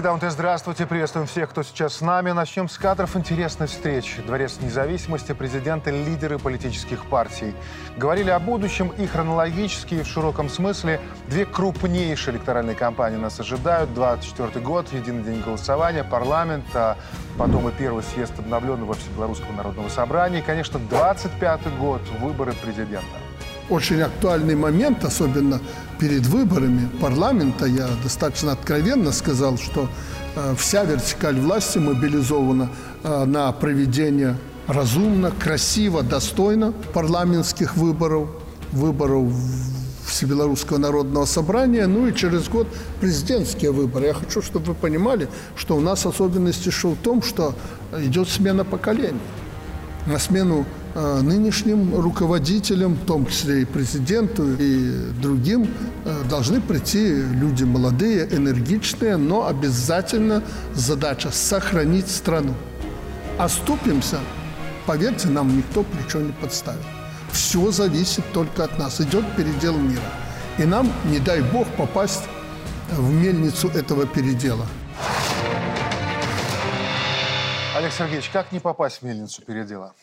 Даунте, здравствуйте. Приветствуем всех, кто сейчас с нами. Начнем с кадров интересной встречи. Дворец независимости, президенты, лидеры политических партий. Говорили о будущем и хронологически, и в широком смысле. Две крупнейшие электоральные кампании нас ожидают. 24 год, единый день голосования, парламент, а потом и первый съезд обновленного Всебелорусского народного собрания. И, конечно, 25 год, выборы президента очень актуальный момент, особенно перед выборами парламента. Я достаточно откровенно сказал, что э, вся вертикаль власти мобилизована э, на проведение разумно, красиво, достойно парламентских выборов, выборов Всебелорусского народного собрания, ну и через год президентские выборы. Я хочу, чтобы вы понимали, что у нас особенность еще в том, что идет смена поколений. На смену нынешним руководителям, в том числе и президенту, и другим, э, должны прийти люди молодые, энергичные, но обязательно задача сохранить страну. Оступимся, поверьте, нам никто плечо не подставит. Все зависит только от нас. Идет передел мира. И нам, не дай бог, попасть в мельницу этого передела. Олег Сергеевич, как не попасть в мельницу передела?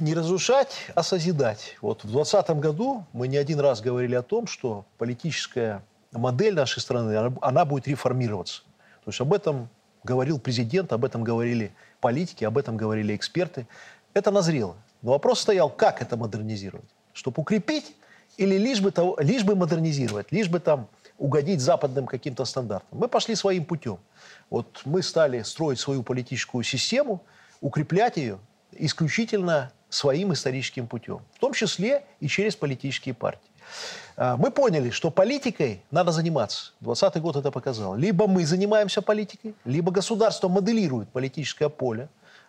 Не разрушать, а созидать. Вот в 2020 году мы не один раз говорили о том, что политическая модель нашей страны, она будет реформироваться. То есть об этом говорил президент, об этом говорили политики, об этом говорили эксперты. Это назрело. Но вопрос стоял, как это модернизировать? Чтобы укрепить или лишь бы, того, лишь бы модернизировать, лишь бы там угодить западным каким-то стандартам. Мы пошли своим путем. Вот мы стали строить свою политическую систему, укреплять ее, исключительно своим историческим путем, в том числе и через политические партии. А, мы поняли, что политикой надо заниматься. 20 год это показал. Либо мы занимаемся политикой, либо государство моделирует политическое поле,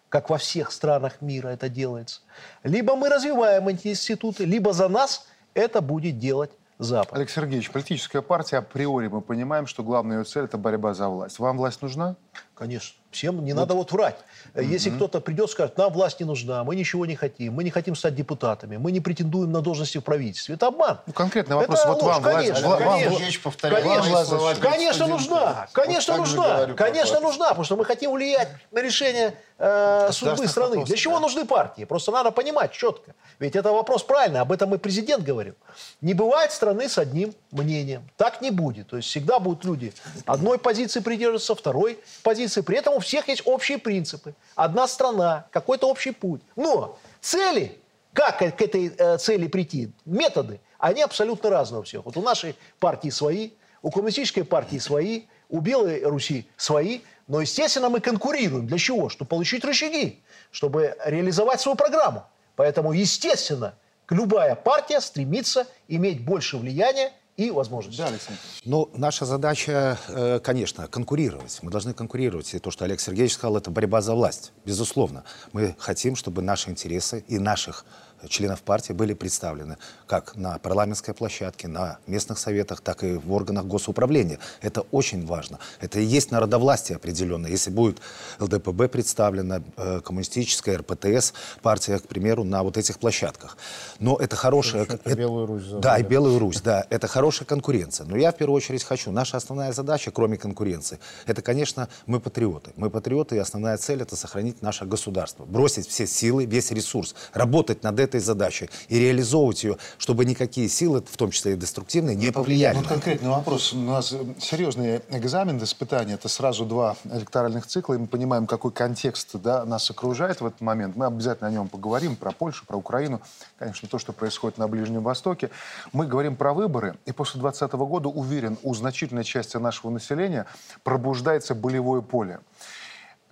как во всех странах мира это делается. Либо мы развиваем эти институты, либо за нас это будет делать Запад. Олег Сергеевич, политическая партия априори мы понимаем, что главная ее цель – это борьба за власть. Вам власть нужна? Конечно. Всем не вот. надо вот врать. Mm-hmm. Если кто-то придет и скажет, нам власть не нужна, мы ничего не хотим, мы не хотим стать депутатами, мы не претендуем на должности в правительстве. Это обман. Ну, конкретный вопрос. Это вот ложь, вам конечно, власть... Конечно, конечно, слова, конечно нужна. Конечно вот нужна. Конечно нужна, потому что мы хотим влиять на решение э, судьбы страны. Вопросов, Для чего да. нужны партии? Просто надо понимать четко. Ведь это вопрос правильный, об этом и президент говорил. Не бывает страны с одним мнением. Так не будет. То есть всегда будут люди одной позиции придерживаться, второй позиции. При этом у всех есть общие принципы. Одна страна, какой-то общий путь. Но цели, как к этой э, цели прийти, методы, они абсолютно разные у всех. Вот у нашей партии свои, у коммунистической партии свои, у Белой Руси свои. Но, естественно, мы конкурируем. Для чего? Чтобы получить рычаги, чтобы реализовать свою программу. Поэтому, естественно, любая партия стремится иметь больше влияния и возможности. Да, Александр. Ну, наша задача, э, конечно, конкурировать. Мы должны конкурировать. И то, что Олег Сергеевич сказал, это борьба за власть. Безусловно. Мы хотим, чтобы наши интересы и наших членов партии были представлены как на парламентской площадке, на местных советах, так и в органах госуправления. Это очень важно. Это и есть народовластие определенное. Если будет ЛДПБ представлена, э, коммунистическая, РПТС, партия, к примеру, на вот этих площадках. Но это хорошая... Это, это, Белую Русь. Забыли. Да, и Белую Русь, да. Это хорошая конкуренция. Но я в первую очередь хочу, наша основная задача, кроме конкуренции, это, конечно, мы патриоты. Мы патриоты, и основная цель это сохранить наше государство. Бросить все силы, весь ресурс, работать над этой задачей и реализовывать ее, чтобы никакие силы, в том числе и деструктивные, не повлияли. Вот конкретный вопрос. У нас серьезный экзамен, испытания. Это сразу два электоральных цикла, и мы понимаем, какой контекст да, нас окружает в этот момент. Мы обязательно о нем поговорим, про Польшу, про Украину, конечно, то, что происходит на Ближнем Востоке. Мы говорим про выборы, и после 2020 года, уверен, у значительной части нашего населения пробуждается болевое поле.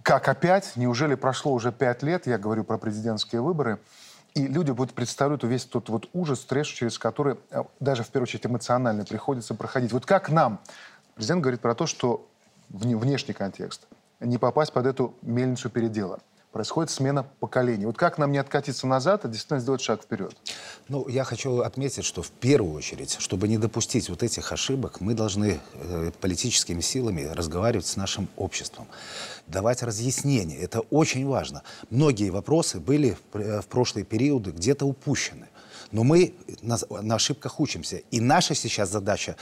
Как опять? Неужели прошло уже пять лет, я говорю про президентские выборы, и люди будут представлять весь тот вот ужас, стресс, через который э, даже в первую очередь эмоционально приходится проходить. Вот как нам? Президент говорит про то, что внешний контекст, не попасть под эту мельницу передела происходит смена поколений. Вот как нам не откатиться назад, а действительно сделать шаг вперед? Ну, я хочу отметить, что в первую очередь, чтобы не допустить вот этих ошибок, мы должны э, политическими силами разговаривать с нашим обществом, давать разъяснения. Это очень важно. Многие вопросы были в, э, прошлые периоды где-то упущены. Но мы на, на ошибках учимся. И наша сейчас задача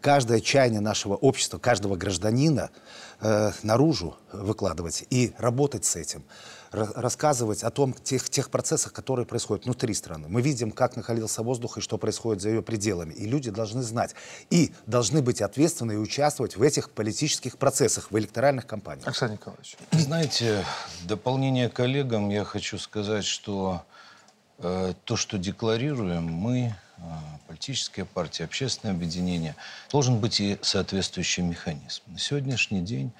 каждое чаяние нашего общества, каждого гражданина э, наружу выкладывать и работать с этим рассказывать о том, тех, тех процессах, которые происходят внутри страны. Мы видим, как накалился воздух и что происходит за ее пределами. И люди должны знать. И должны быть ответственны и участвовать в этих политических процессах, в электоральных кампаниях. Оксана Николаевич. Знаете, дополнение коллегам я хочу сказать, что э, то, что декларируем, мы политическая партия, общественное объединение, должен быть и соответствующий механизм. На сегодняшний день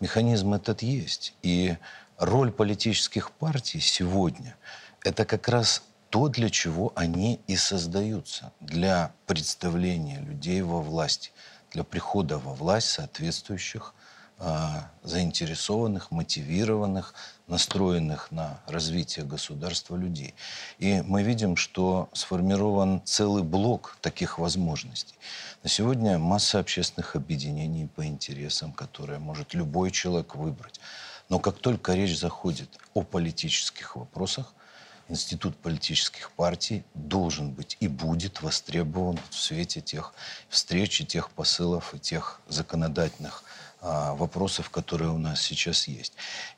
механизм этот есть. И роль политических партий сегодня – это как раз то, для чего они и создаются. Для представления людей во власти, для прихода во власть соответствующих заинтересованных, мотивированных, настроенных на развитие государства людей. И мы видим, что сформирован целый блок таких возможностей. На сегодня масса общественных объединений по интересам, которые может любой человек выбрать. Но как только речь заходит о политических вопросах, институт политических партий должен быть и будет востребован в свете тех встреч и тех посылов и тех законодательных а, вопросов, которые у нас сейчас есть.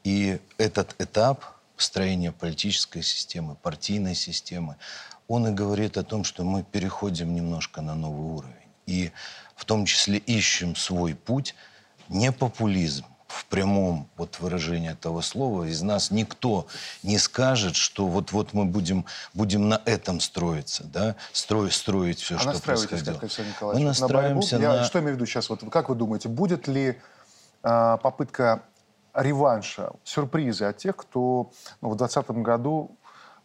И этот этап строения политической системы, партийной системы, он и говорит о том, что мы переходим немножко на новый уровень. И в том числе ищем свой путь, не популизм, в прямом вот выражении этого слова из нас никто не скажет, что вот-вот мы будем, будем на этом строиться, да, Строй, строить все, а что происходило. Как, мы настраиваемся на, на... Я что имею в виду сейчас? Вот как вы думаете, будет ли попытка реванша, сюрпризы от тех, кто ну, в 2020 году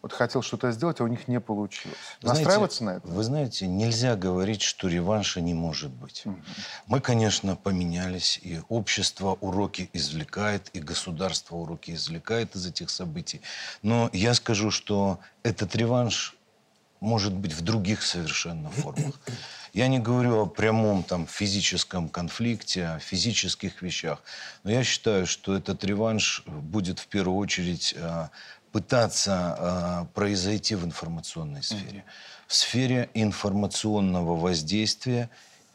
вот хотел что-то сделать, а у них не получилось. Вы Настраиваться знаете, на это? Вы знаете, нельзя говорить, что реванша не может быть. Угу. Мы, конечно, поменялись, и общество уроки извлекает, и государство уроки извлекает из этих событий. Но я скажу, что этот реванш может быть в других совершенно формах. Я не говорю о прямом там, физическом конфликте, о физических вещах. Но я считаю, что этот реванш будет в первую очередь а, пытаться э, произойти в информационной сфере. Mm-hmm. В сфере информационного воздействия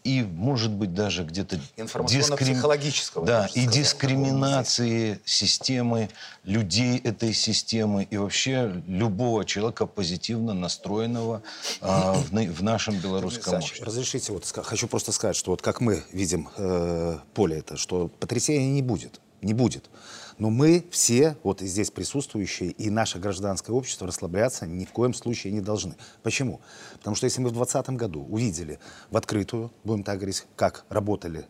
и, может быть, даже где-то... Информационно-психологического. Да, и дискриминации системы, людей этой системы и вообще любого человека позитивно настроенного э, в, в нашем белорусском обществе. Разрешите, вот, хочу просто сказать, что вот как мы видим э, поле это, что потрясения не будет. Не будет. Но мы все, вот здесь присутствующие, и наше гражданское общество расслабляться ни в коем случае не должны. Почему? Потому что если мы в 2020 году увидели в открытую, будем так говорить, как работали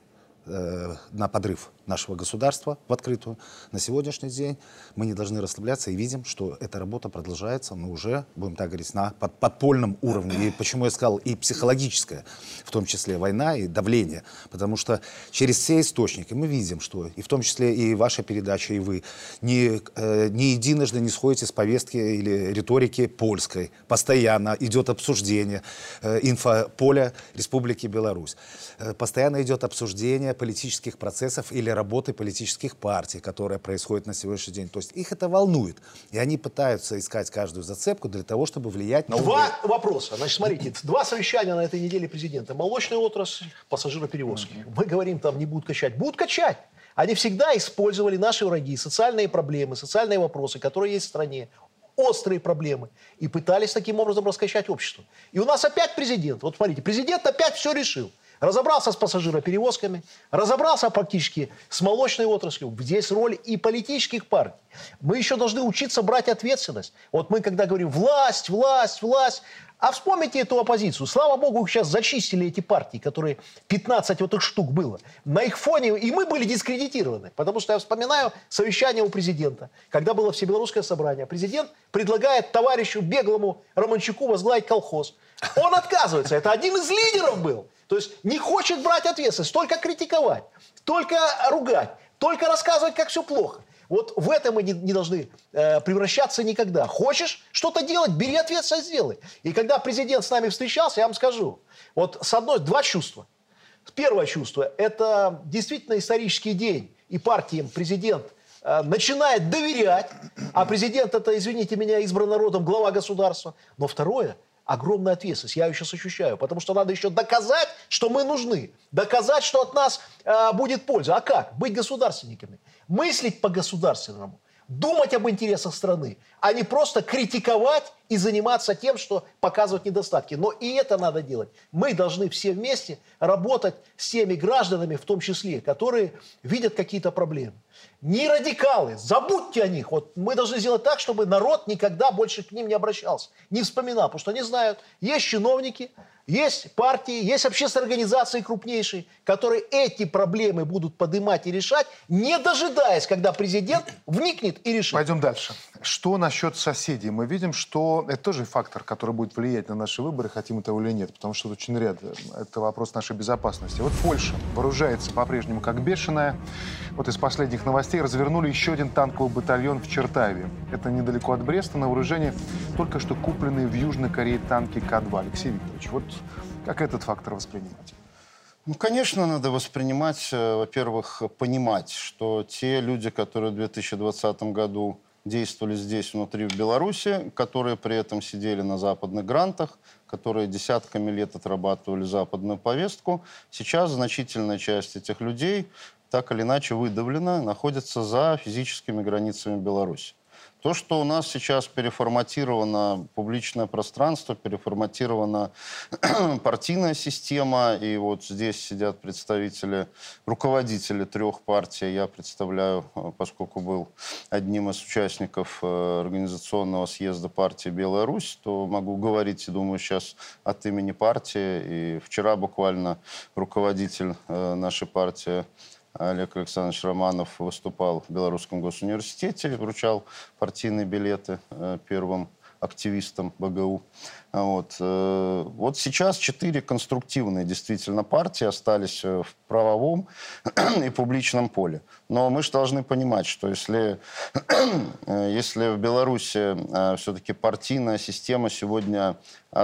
э, на подрыв нашего государства в открытую. На сегодняшний день мы не должны расслабляться и видим, что эта работа продолжается, но уже, будем так говорить, на под, подпольном уровне. И почему я сказал и психологическое, в том числе война и давление. Потому что через все источники мы видим, что и в том числе и ваша передача, и вы не, э, не единожды не сходите с повестки или риторики польской. Постоянно идет обсуждение э, инфополя Республики Беларусь. Э, постоянно идет обсуждение политических процессов или работы политических партий, которая происходит на сегодняшний день. То есть их это волнует. И они пытаются искать каждую зацепку для того, чтобы влиять на... Два вопроса. Значит, смотрите, два совещания на этой неделе президента. Молочная отрасль, пассажироперевозки. Mm-hmm. Мы говорим, там не будут качать. Будут качать. Они всегда использовали наши враги, социальные проблемы, социальные вопросы, которые есть в стране, острые проблемы, и пытались таким образом раскачать общество. И у нас опять президент. Вот смотрите, президент опять все решил. Разобрался с пассажироперевозками, разобрался практически с молочной отраслью. Здесь роль и политических партий. Мы еще должны учиться брать ответственность. Вот мы когда говорим «власть, власть, власть», а вспомните эту оппозицию. Слава богу, сейчас зачистили эти партии, которые 15 вот их штук было. На их фоне и мы были дискредитированы. Потому что я вспоминаю совещание у президента, когда было всебелорусское собрание. Президент предлагает товарищу беглому Романчуку возглавить колхоз. Он отказывается. Это один из лидеров был. То есть не хочет брать ответственность, только критиковать, только ругать, только рассказывать, как все плохо. Вот в этом мы не, не должны э, превращаться никогда. Хочешь что-то делать, бери ответственность, сделай. И когда президент с нами встречался, я вам скажу, вот с одной, два чувства. Первое чувство – это действительно исторический день, и партиям президент э, начинает доверять, а президент – это, извините меня, избран народом глава государства. Но второе – огромная ответственность. Я ее сейчас ощущаю. Потому что надо еще доказать, что мы нужны. Доказать, что от нас э, будет польза. А как? Быть государственниками. Мыслить по-государственному думать об интересах страны, а не просто критиковать и заниматься тем, что показывать недостатки. Но и это надо делать. Мы должны все вместе работать с теми гражданами, в том числе, которые видят какие-то проблемы. Не радикалы, забудьте о них. Вот мы должны сделать так, чтобы народ никогда больше к ним не обращался, не вспоминал, потому что они знают, есть чиновники, есть партии, есть общественные организации крупнейшие, которые эти проблемы будут поднимать и решать, не дожидаясь, когда президент вникнет и решит. Пойдем дальше. Что насчет соседей? Мы видим, что это тоже фактор, который будет влиять на наши выборы, хотим этого или нет, потому что очень ряд. Это вопрос нашей безопасности. Вот Польша вооружается по-прежнему как бешеная. Вот из последних новостей развернули еще один танковый батальон в Чертаве. Это недалеко от Бреста. На вооружении только что купленные в Южной Корее танки К-2. Алексей Викторович, вот как этот фактор воспринимать? Ну, конечно, надо воспринимать, э, во-первых, понимать, что те люди, которые в 2020 году действовали здесь, внутри, в Беларуси, которые при этом сидели на западных грантах, которые десятками лет отрабатывали западную повестку, сейчас значительная часть этих людей так или иначе выдавлена, находится за физическими границами Беларуси. То, что у нас сейчас переформатировано публичное пространство, переформатирована партийная система, и вот здесь сидят представители, руководители трех партий, я представляю, э, поскольку был одним из участников э, организационного съезда партии «Белая Русь», то могу говорить, думаю, сейчас от имени партии. И вчера буквально руководитель э, нашей партии Олег Александрович Романов выступал в Белорусском госуниверситете, вручал партийные билеты э, первым активистам БГУ. Вот. Э, вот сейчас четыре конструктивные действительно партии остались э, в правовом и публичном поле. Но мы же должны понимать, что если, если в Беларуси все-таки партийная система сегодня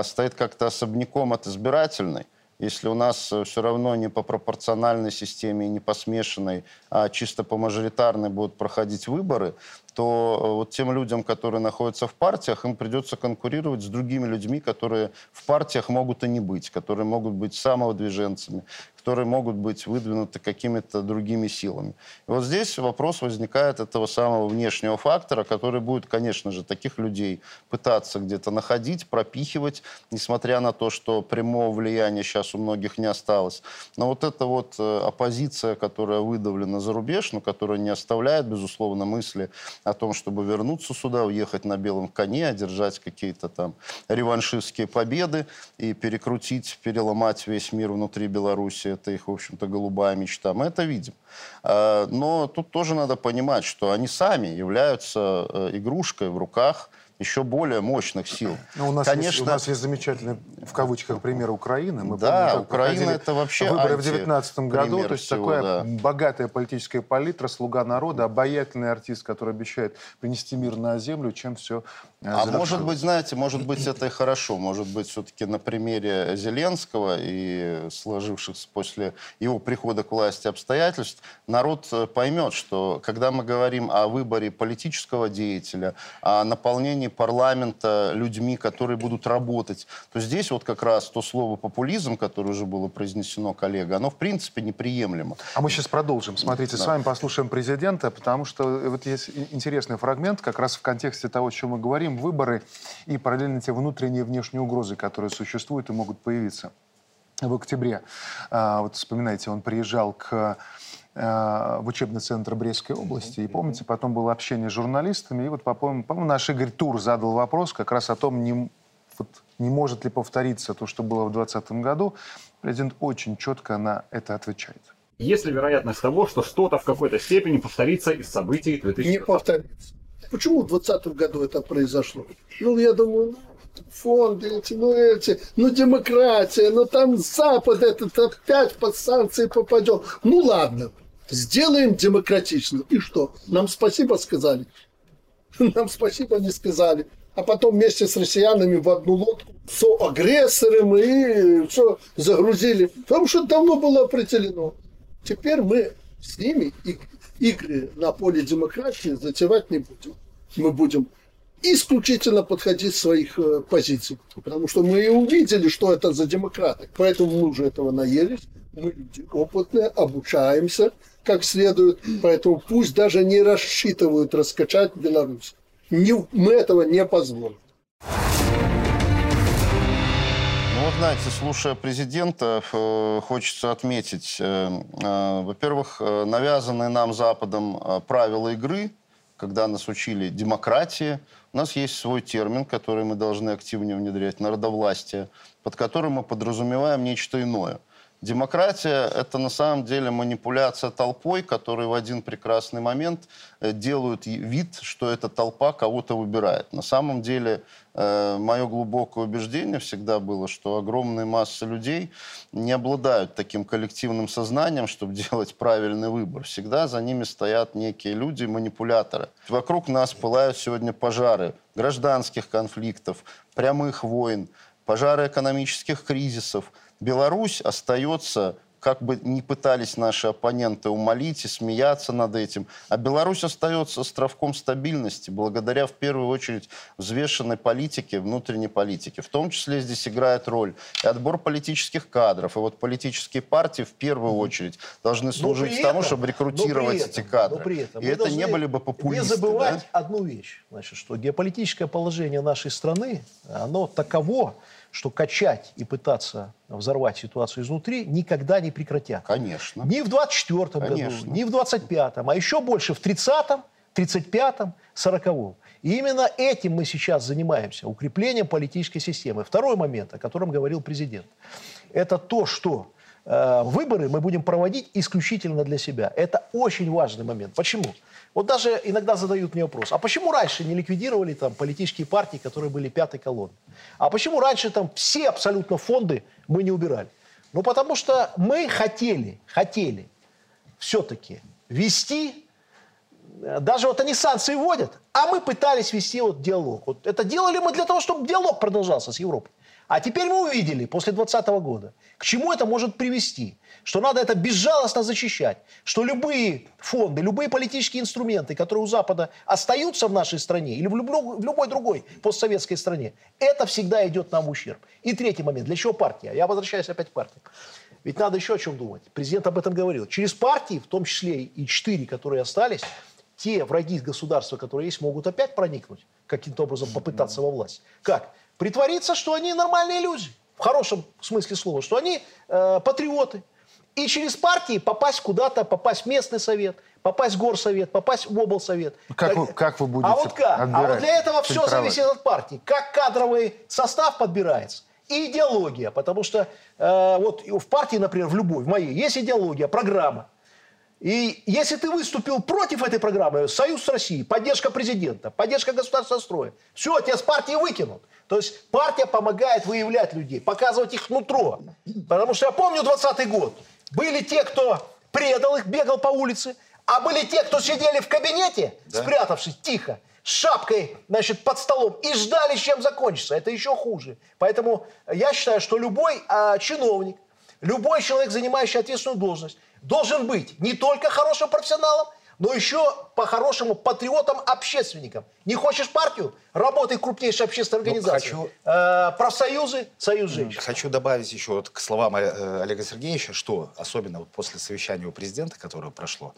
стоит как-то особняком от избирательной, если у нас э, все равно не по пропорциональной системе, не по смешанной, а чисто по мажоритарной будут проходить выборы, то э, вот тем людям, которые находятся в партиях, им придется конкурировать с другими людьми, которые в партиях могут и не быть, которые могут быть самовыдвиженцами, которые могут быть выдвинуты какими-то другими силами. И вот здесь вопрос возникает этого самого внешнего фактора, который будет, конечно же, таких людей пытаться где-то находить, пропихивать, несмотря на то, что прямого влияния сейчас у многих не осталось. Но вот эта вот э, оппозиция, которая выдавлена за рубеж, но которая не оставляет, безусловно, мысли о том, чтобы вернуться сюда, уехать на белом коне, одержать какие-то там реваншистские победы и перекрутить, переломать весь мир внутри Беларуси. Это их, в общем-то, голубая мечта. Мы это видим. А, но тут тоже надо понимать, что они сами являются э, игрушкой в руках еще более мощных сил. Ну, у, нас Конечно, есть, у нас есть замечательный, в кавычках, пример Украины. Мы да, помним, Украина это вообще Выборы в 2019 году, то есть всего, такая да. богатая политическая палитра, слуга народа, обаятельный артист, который обещает принести мир на землю, чем все э, А может быть, знаете, может быть, это и хорошо. Может быть, все-таки на примере Зеленского и сложившихся после его прихода к власти обстоятельств, народ э, поймет, что когда мы говорим о выборе политического деятеля, о наполнении парламента людьми, которые будут работать, то здесь вот как раз то слово популизм, которое уже было произнесено коллега, оно в принципе неприемлемо. А мы сейчас продолжим. Смотрите, да. с вами послушаем президента, потому что вот есть интересный фрагмент как раз в контексте того, о чем мы говорим, выборы и параллельно те внутренние и внешние угрозы, которые существуют и могут появиться. В октябре, а, вот вспоминаете, он приезжал к Э, в учебный центр Брестской области. И помните, потом было общение с журналистами, и вот, по-моему, по наш Игорь Тур задал вопрос как раз о том, не, вот, не может ли повториться то, что было в 2020 году. Президент очень четко на это отвечает. Есть ли вероятность того, что что-то в какой-то степени повторится из событий 2020 Не повторится. Почему в 2020 году это произошло? Ну, я думаю, ну, фонды эти, ну эти, ну демократия, ну там Запад этот опять под санкции попадет. Ну ладно, сделаем демократично. И что? Нам спасибо сказали? Нам спасибо не сказали. А потом вместе с россиянами в одну лодку с агрессором и все загрузили. Потому что давно было определено. Теперь мы с ними игры на поле демократии затевать не будем. Мы будем исключительно подходить своих э, позиций. Потому что мы и увидели, что это за демократы. Поэтому мы уже этого наелись. Мы люди опытные, обучаемся как следует. Поэтому пусть даже не рассчитывают раскачать Беларусь. Не, мы этого не позволим. Ну, вот знаете, слушая президента, э, хочется отметить, э, во-первых, навязанные нам Западом правила игры, когда нас учили демократии, у нас есть свой термин, который мы должны активнее внедрять, народовластие, под которым мы подразумеваем нечто иное – Демократия – это на самом деле манипуляция толпой, которые в один прекрасный момент э, делают вид, что эта толпа кого-то выбирает. На самом деле, э, мое глубокое убеждение всегда было, что огромные массы людей не обладают таким коллективным сознанием, чтобы делать правильный выбор. Всегда за ними стоят некие люди, манипуляторы. Вокруг нас пылают сегодня пожары гражданских конфликтов, прямых войн, пожары экономических кризисов – Беларусь остается как бы не пытались наши оппоненты умолить и смеяться над этим. А Беларусь остается островком стабильности благодаря, в первую очередь, взвешенной политике, внутренней политике. В том числе здесь играет роль и отбор политических кадров. И вот политические партии в первую очередь должны служить этом, тому, чтобы рекрутировать этом, эти кадры. этом и это не были бы популисты. Не забывать да? одну вещь, значит, что геополитическое положение нашей страны, оно таково, что качать и пытаться взорвать ситуацию изнутри никогда не прекратят. Конечно. Ни в 24-м году, ни в 25-м, а еще больше в 30-м, 35-м, 40-м. И именно этим мы сейчас занимаемся, укреплением политической системы. Vторой момент, о котором говорил президент, это то, что выборы мы будем проводить исключительно для себя. Это очень важный момент. Почему? Вот даже иногда задают мне вопрос, а почему раньше не ликвидировали там политические партии, которые были пятой колонной? А почему раньше там все абсолютно фонды мы не убирали? Ну, потому что мы хотели, хотели все-таки вести, э, даже вот они санкции вводят, а мы пытались вести вот диалог. Вот это делали мы для того, чтобы диалог продолжался с Европой. А теперь мы увидели после 2020 года, к чему это может привести. Что надо это безжалостно защищать. Что любые фонды, любые политические инструменты, которые у Запада остаются в нашей стране или в, любой, в любой другой постсоветской стране, это всегда идет нам в ущерб. И третий момент. Для чего партия? Я возвращаюсь опять к партии. Ведь надо еще о чем думать. Президент об этом говорил. Через партии, в том числе и четыре, которые остались, те враги государства, которые есть, могут опять проникнуть, каким-то образом попытаться во власть. Как? Притвориться, что они нормальные люди, в хорошем смысле слова, что они э, патриоты. И через партии попасть куда-то, попасть в местный совет, попасть в горсовет, попасть в облсовет. Как, вы, как вы будете А вот как? А вот для этого все зависит от партии. Как кадровый состав подбирается и идеология. Потому что э, вот в партии, например, в любой, в моей, есть идеология, программа. И если ты выступил против этой программы, Союз с Россией, поддержка президента, поддержка государственного строя, все, тебя с партии выкинут. То есть партия помогает выявлять людей, показывать их нутро. Потому что я помню 20 год. Были те, кто предал их, бегал по улице, а были те, кто сидели в кабинете, да. спрятавшись тихо, с шапкой, значит, под столом и ждали, чем закончится. Это еще хуже. Поэтому я считаю, что любой а, чиновник, любой человек, занимающий ответственную должность, должен быть не только хорошим профессионалом, но еще по-хорошему патриотом-общественником. Не хочешь партию? Работай крупнейшей общественной ну, организации. Ну, хочу... э, профсоюзы, союз женщин. Хочу добавить еще вот к словам э, Олега Сергеевича, что особенно вот после совещания у президента, которое прошло,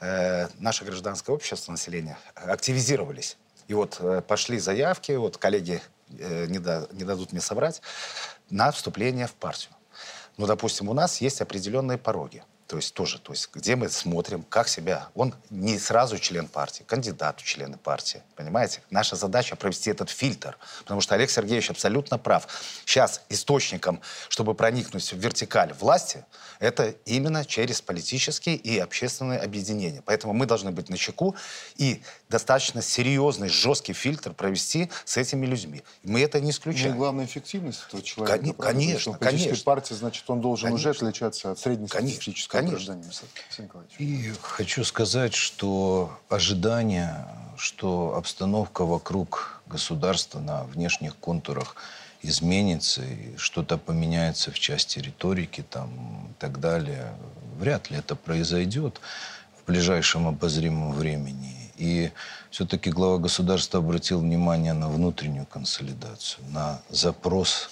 э, наше гражданское общество, население активизировались. И вот э, пошли заявки, вот коллеги э, не, да, не дадут мне собрать, на вступление в партию. Ну, допустим, у нас есть определенные пороги. То есть тоже, то есть где мы смотрим, как себя. Он не сразу член партии, кандидат в члены партии, понимаете? Наша задача провести этот фильтр, потому что Олег Сергеевич абсолютно прав. Сейчас источником, чтобы проникнуть в вертикаль власти, это именно через политические и общественные объединения. Поэтому мы должны быть на чеку и достаточно серьезный, жесткий фильтр провести с этими людьми. Мы это не исключаем. Ну и главная эффективность этого человека. Кон- конечно, в конечно. партии, значит, он должен конечно. уже отличаться от среднестатистического конечно. Гражданина. И хочу сказать, что ожидание, что обстановка вокруг государства на внешних контурах изменится и что-то поменяется в части риторики там, и так далее, вряд ли это произойдет в ближайшем обозримом времени. И все-таки глава государства обратил внимание на внутреннюю консолидацию, на запрос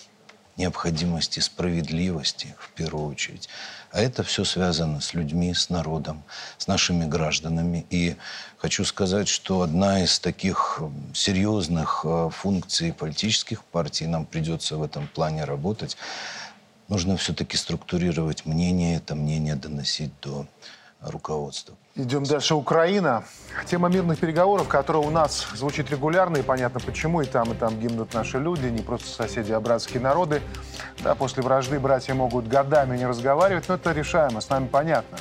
необходимости справедливости в первую очередь. А это все связано с людьми, с народом, с нашими гражданами. И хочу сказать, что одна из таких серьезных э, функций политических партий, нам придется в этом плане работать, нужно все-таки структурировать мнение, это мнение доносить до руководства. Идем дальше. Украина. Тема мирных переговоров, которая у нас звучит регулярно, и понятно почему. И там, и там гибнут наши люди, не просто соседи, а братские народы. Да, после вражды братья могут годами не разговаривать, но это решаемо, с нами понятно.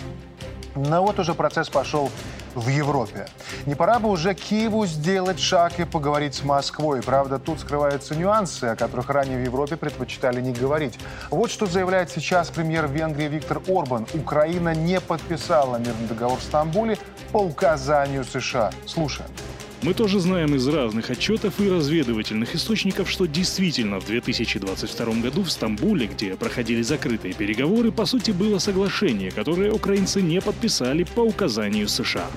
Но вот уже процесс пошел в Европе. Не пора бы уже Киеву сделать шаг и поговорить с Москвой. Правда, тут скрываются нюансы, о которых ранее в Европе предпочитали не говорить. Вот что заявляет сейчас премьер Венгрии Виктор Орбан. Украина не подписала мирный договор в Стамбуле по указанию США. Слушаем. Мы тоже знаем из разных отчетов и разведывательных источников, что действительно в 2022 году в Стамбуле, где проходили закрытые переговоры, по сути было соглашение, которое украинцы не подписали по указанию США.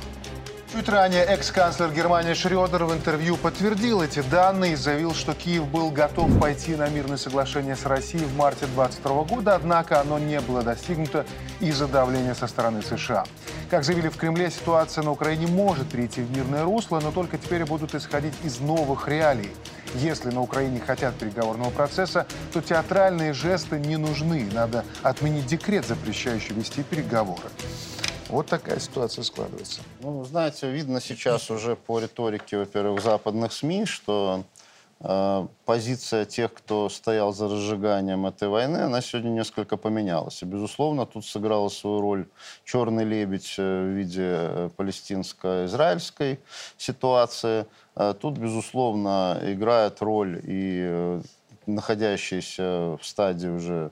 Чуть ранее экс-канцлер Германии Шрёдер в интервью подтвердил эти данные и заявил, что Киев был готов пойти на мирное соглашение с Россией в марте 2022 года, однако оно не было достигнуто из-за давления со стороны США. Как заявили в Кремле, ситуация на Украине может перейти в мирное русло, но только теперь будут исходить из новых реалий. Если на Украине хотят переговорного процесса, то театральные жесты не нужны. Надо отменить декрет, запрещающий вести переговоры. Вот такая ситуация складывается. Ну, знаете, видно сейчас уже по риторике, во-первых, западных СМИ, что э, позиция тех, кто стоял за разжиганием этой войны, она сегодня несколько поменялась. И, безусловно, тут сыграла свою роль черный лебедь э, в виде э, палестинско-израильской ситуации. Э, тут, безусловно, играет роль и находящиеся в стадии уже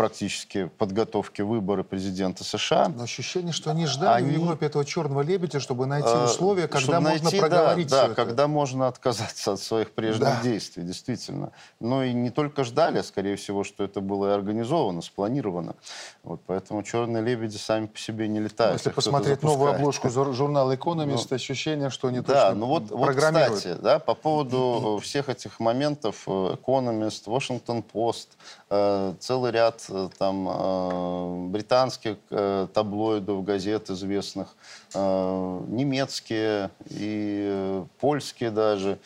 практически подготовки выборы президента США. Но ощущение, что они ждали они... в Европе этого черного лебедя, чтобы найти э, условия, когда можно найти, проговорить да, да, когда можно отказаться от своих прежних да. действий, действительно. Но и не только ждали, а скорее всего, что это было и организовано, спланировано. Вот, поэтому черные лебеди сами по себе не летают. Если посмотреть новую обложку журнала Economist, ну, ощущение, что они да, ну вот, вот, кстати, да, по поводу всех этих моментов э, Economist, Washington Post, э, целый ряд там э, британских э, таблоидов, газет известных, э, немецкие и польские даже.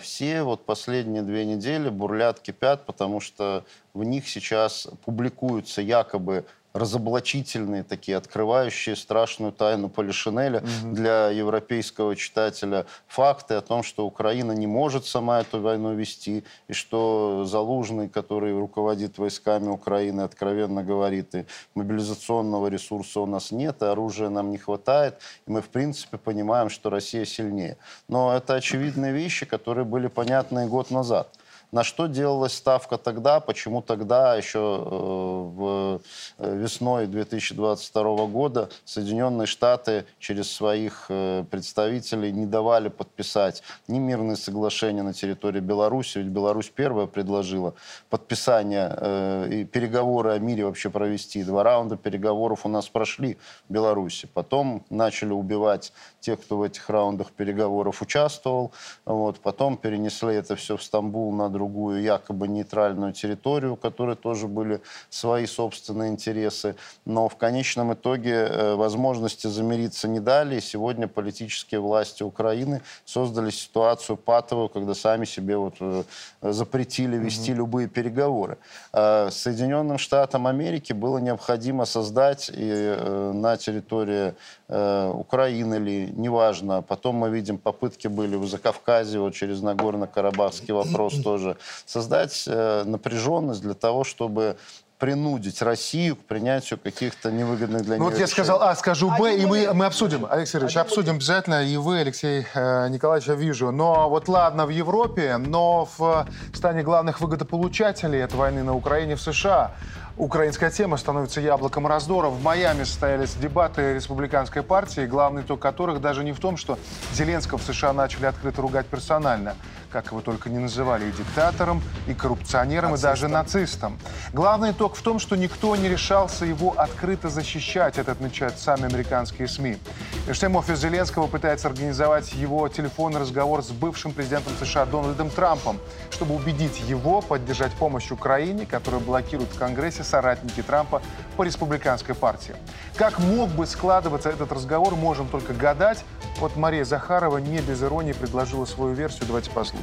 Все вот последние две недели бурлят, кипят, потому что в них сейчас публикуются якобы разоблачительные такие, открывающие страшную тайну Полишинеля угу. для европейского читателя факты о том, что Украина не может сама эту войну вести, и что Залужный, который руководит войсками Украины, откровенно говорит, и мобилизационного ресурса у нас нет, и оружия нам не хватает, и мы, в принципе, понимаем, что Россия сильнее. Но это очевидные вещи, которые были понятны год назад. На что делалась ставка тогда, почему тогда, еще э, в э, весной 2022 года, Соединенные Штаты через своих э, представителей не давали подписать ни мирные соглашения на территории Беларуси, ведь Беларусь первая предложила подписание и переговоры о мире вообще провести. Два раунда переговоров у нас прошли в Беларуси. Потом начали убивать тех, кто в этих раундах переговоров участвовал. Вот. Потом перенесли это все в Стамбул на другую якобы нейтральную территорию, у которой тоже были свои собственные интересы. Но в конечном итоге э, возможности замириться не дали. И сегодня политические власти Украины создали ситуацию патовую, когда сами себе вот э, запретили вести mm-hmm. любые переговоры. Э, Соединенным Штатам Америки было необходимо создать и на территории Украины или неважно. Потом мы видим попытки были в Закавказье, вот через Нагорно-Карабахский вопрос тоже создать э, напряженность для того, чтобы принудить Россию к принятию каких-то невыгодных для ну, нее Вот я сказал А, скажу Б, и мы, мы обсудим. Алексей Сергеевич, обсудим обязательно. И вы, Алексей э, Николаевич, я вижу. Но вот ладно в Европе, но в стане главных выгодополучателей этой войны на Украине в США украинская тема становится яблоком раздора. В Майами состоялись дебаты республиканской партии, главный итог которых даже не в том, что Зеленского в США начали открыто ругать персонально. Как его только не называли, и диктатором, и коррупционером, и даже нацистом. Главный итог в том, что никто не решался его открыто защищать, это отмечают сами американские СМИ. Между тем, офис Зеленского пытается организовать его телефонный разговор с бывшим президентом США Дональдом Трампом, чтобы убедить его поддержать помощь Украине, которую блокируют в Конгрессе соратники Трампа по республиканской партии. Как мог бы складываться этот разговор, можем только гадать. Вот Мария Захарова не без иронии предложила свою версию. Давайте послушаем.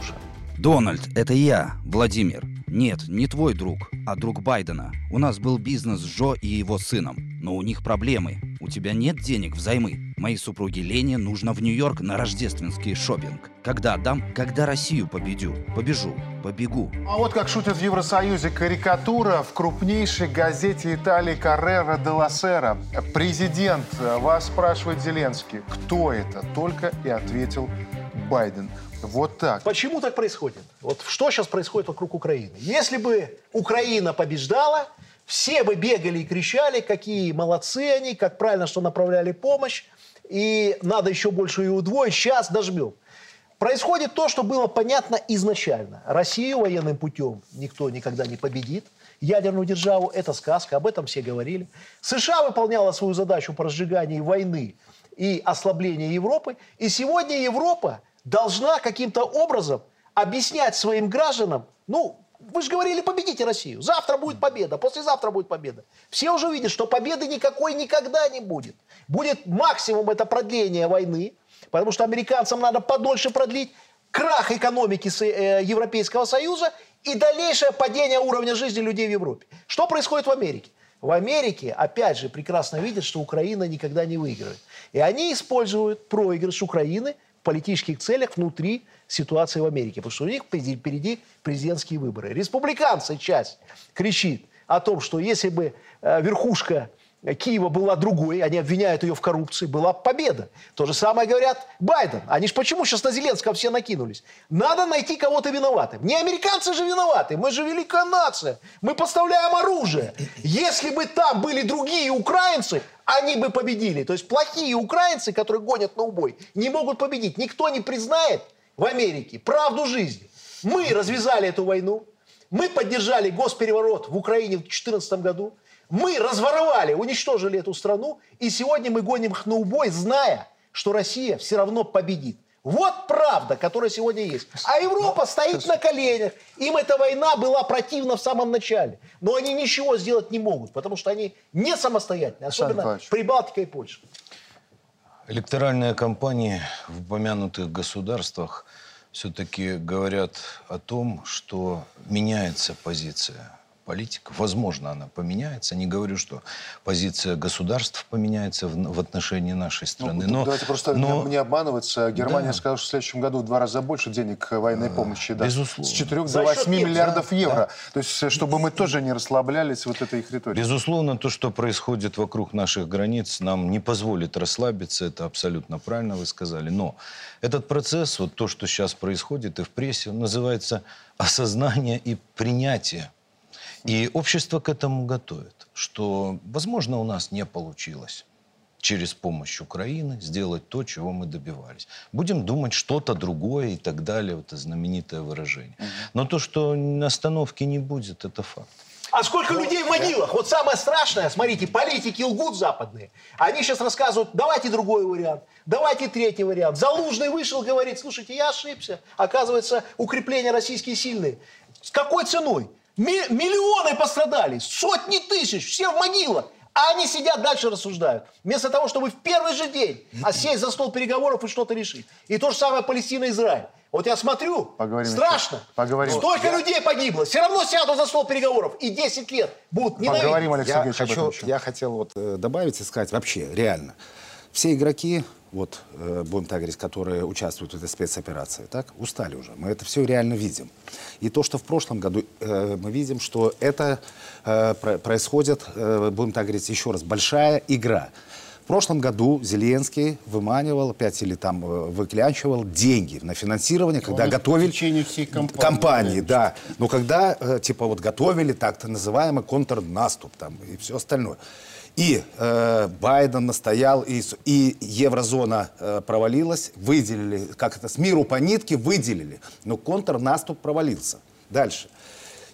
Дональд, это я, Владимир. Нет, не твой друг, а друг Байдена. У нас был бизнес с Джо и его сыном, но у них проблемы. У тебя нет денег взаймы. Моей супруге Лене нужно в Нью-Йорк на рождественский шопинг. Когда отдам? Когда Россию победю. Побежу. Побегу. А вот как шутят в Евросоюзе карикатура в крупнейшей газете Италии Каррера де Сера. Президент, вас спрашивает Зеленский, кто это? Только и ответил Байден. Вот так. Почему так происходит? Вот что сейчас происходит вокруг Украины? Если бы Украина побеждала, все бы бегали и кричали, какие молодцы они, как правильно, что направляли помощь, и надо еще больше ее удвоить, сейчас дожмем. Происходит то, что было понятно изначально. Россию военным путем никто никогда не победит. Ядерную державу – это сказка, об этом все говорили. США выполняла свою задачу по разжиганию войны и ослаблению Европы. И сегодня Европа должна каким-то образом объяснять своим гражданам, ну, вы же говорили, победите Россию. Завтра будет победа, послезавтра будет победа. Все уже видят, что победы никакой никогда не будет. Будет максимум это продление войны, потому что американцам надо подольше продлить крах экономики э, Европейского Союза и дальнейшее падение уровня жизни людей в Европе. Что происходит в Америке? В Америке, опять же, прекрасно видят, что Украина никогда не выиграет. И они используют проигрыш Украины политических целях внутри ситуации в Америке. Потому что у них впереди президентские выборы. Республиканцы часть кричит о том, что если бы э, верхушка Киева была другой, они обвиняют ее в коррупции, была победа. То же самое говорят Байден. Они же почему сейчас на Зеленского все накинулись? Надо найти кого-то виноватым. Не американцы же виноваты, мы же великая нация, мы поставляем оружие. Если бы там были другие украинцы, они бы победили. То есть плохие украинцы, которые гонят на убой, не могут победить. Никто не признает в Америке правду жизни. Мы развязали эту войну, мы поддержали госпереворот в Украине в 2014 году, мы разворовали, уничтожили эту страну, и сегодня мы гоним их на убой, зная, что Россия все равно победит. Вот правда, которая сегодня есть. А Европа Но, стоит сейчас... на коленях. Им эта война была противна в самом начале. Но они ничего сделать не могут, потому что они не самостоятельны, особенно Прибалтика и Польша. Электоральные кампании в упомянутых государствах все-таки говорят о том, что меняется позиция политиков. Возможно, она поменяется. Не говорю, что позиция государств поменяется в, в отношении нашей страны. Ну, но, давайте просто но... не, не обманываться. Германия да. сказала, что в следующем году в два раза больше денег военной помощи даст. Безусловно. С 4 до 8 миллиардов да, евро. Да. То есть, чтобы мы тоже не расслаблялись вот этой их риторикой. Безусловно, то, что происходит вокруг наших границ, нам не позволит расслабиться. Это абсолютно правильно вы сказали. Но этот процесс, вот то, что сейчас происходит и в прессе, называется осознание и принятие и общество к этому готовит, что, возможно, у нас не получилось через помощь Украины сделать то, чего мы добивались. Будем думать что-то другое и так далее, вот это знаменитое выражение. Но то, что остановки не будет, это факт. А сколько ну, людей в могилах? Вот самое страшное, смотрите, политики лгут западные. Они сейчас рассказывают, давайте другой вариант, давайте третий вариант. Залужный вышел, говорит, слушайте, я ошибся. Оказывается, укрепления российские сильные. С какой ценой? Миллионы пострадали, сотни тысяч, все в могилах. А они сидят дальше рассуждают. Вместо того, чтобы в первый же день а сесть за стол переговоров и что-то решить. И то же самое Палестина-Израиль. Вот я смотрю, Поговорим страшно. Поговорим. Столько я... людей погибло. Все равно сядут за стол переговоров. И 10 лет будут ненавидеть. Поговорим, Алексей я, хочу, я хотел вот э, добавить и сказать вообще, реально. Все игроки вот, э, будем так говорить, которые участвуют в этой спецоперации, так, устали уже. Мы это все реально видим. И то, что в прошлом году э, мы видим, что это э, происходит, э, будем так говорить, еще раз, большая игра. В прошлом году Зеленский выманивал опять или там э, выклянчивал деньги на финансирование, когда Он готовили... В течение всей кампании. Кампании, да. Но когда, э, типа, вот готовили так-то называемый контрнаступ там и все остальное. И э, Байден настоял, и, и еврозона э, провалилась, выделили, как это, с миру по нитке выделили, но контрнаступ провалился. Дальше.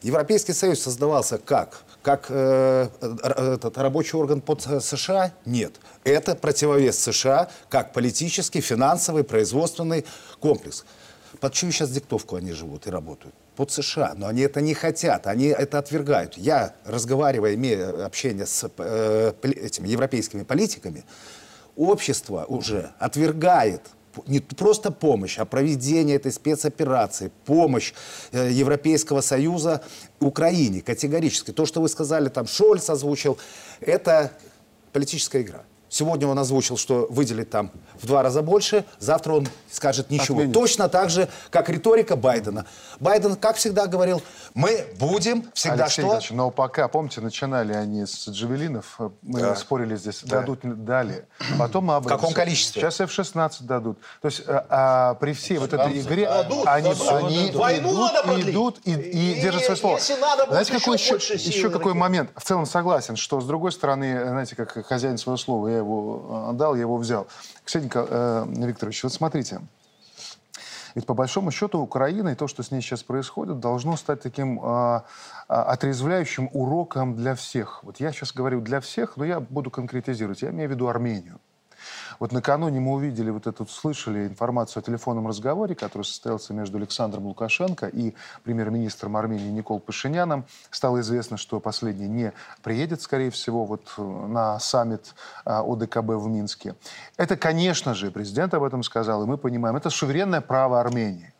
Европейский Союз создавался как? Как э, этот рабочий орган под США? Нет. Это противовес США как политический, финансовый, производственный комплекс. Под чью сейчас диктовку они живут и работают? Под США. Но они это не хотят, они это отвергают. Я, разговаривая, имея общение с э, этими европейскими политиками, общество уже отвергает не просто помощь, а проведение этой спецоперации, помощь э, Европейского Союза Украине категорически. То, что вы сказали, там Шольц озвучил, это политическая игра. Сегодня он озвучил, что выделит там в два раза больше, завтра он скажет ничего. Отменит. Точно так же, как риторика Байдена. Байден, как всегда, говорил, мы будем всегда Алексей что? Ильич, но пока, помните, начинали они с джавелинов, мы да. спорили здесь, да. дадут, дали. Потом об В каком количестве? Сейчас F-16 дадут. То есть а, а, при всей вот этой игре дадут, они, дадут, они дадут. Войну идут, надо продлить. идут и, и, И держат свое слово. если надо, Знаете, какой еще еще, какой момент? В целом согласен, что с другой стороны, знаете, как хозяин своего слова, я его отдал, я его взял. Ксения э, Викторович, вот смотрите, ведь по большому счету Украина и то, что с ней сейчас происходит, должно стать таким э, отрезвляющим уроком для всех. Вот я сейчас говорю для всех, но я буду конкретизировать. Я имею в виду Армению. Вот накануне мы увидели, вот эту, слышали информацию о телефонном разговоре, который состоялся между Александром Лукашенко и премьер-министром Армении Никол Пашиняном. Стало известно, что последний не приедет, скорее всего, вот э, на саммит а, ОДКБ в Минске. Это, конечно же, президент об этом сказал, и мы понимаем, это суверенное право Армении.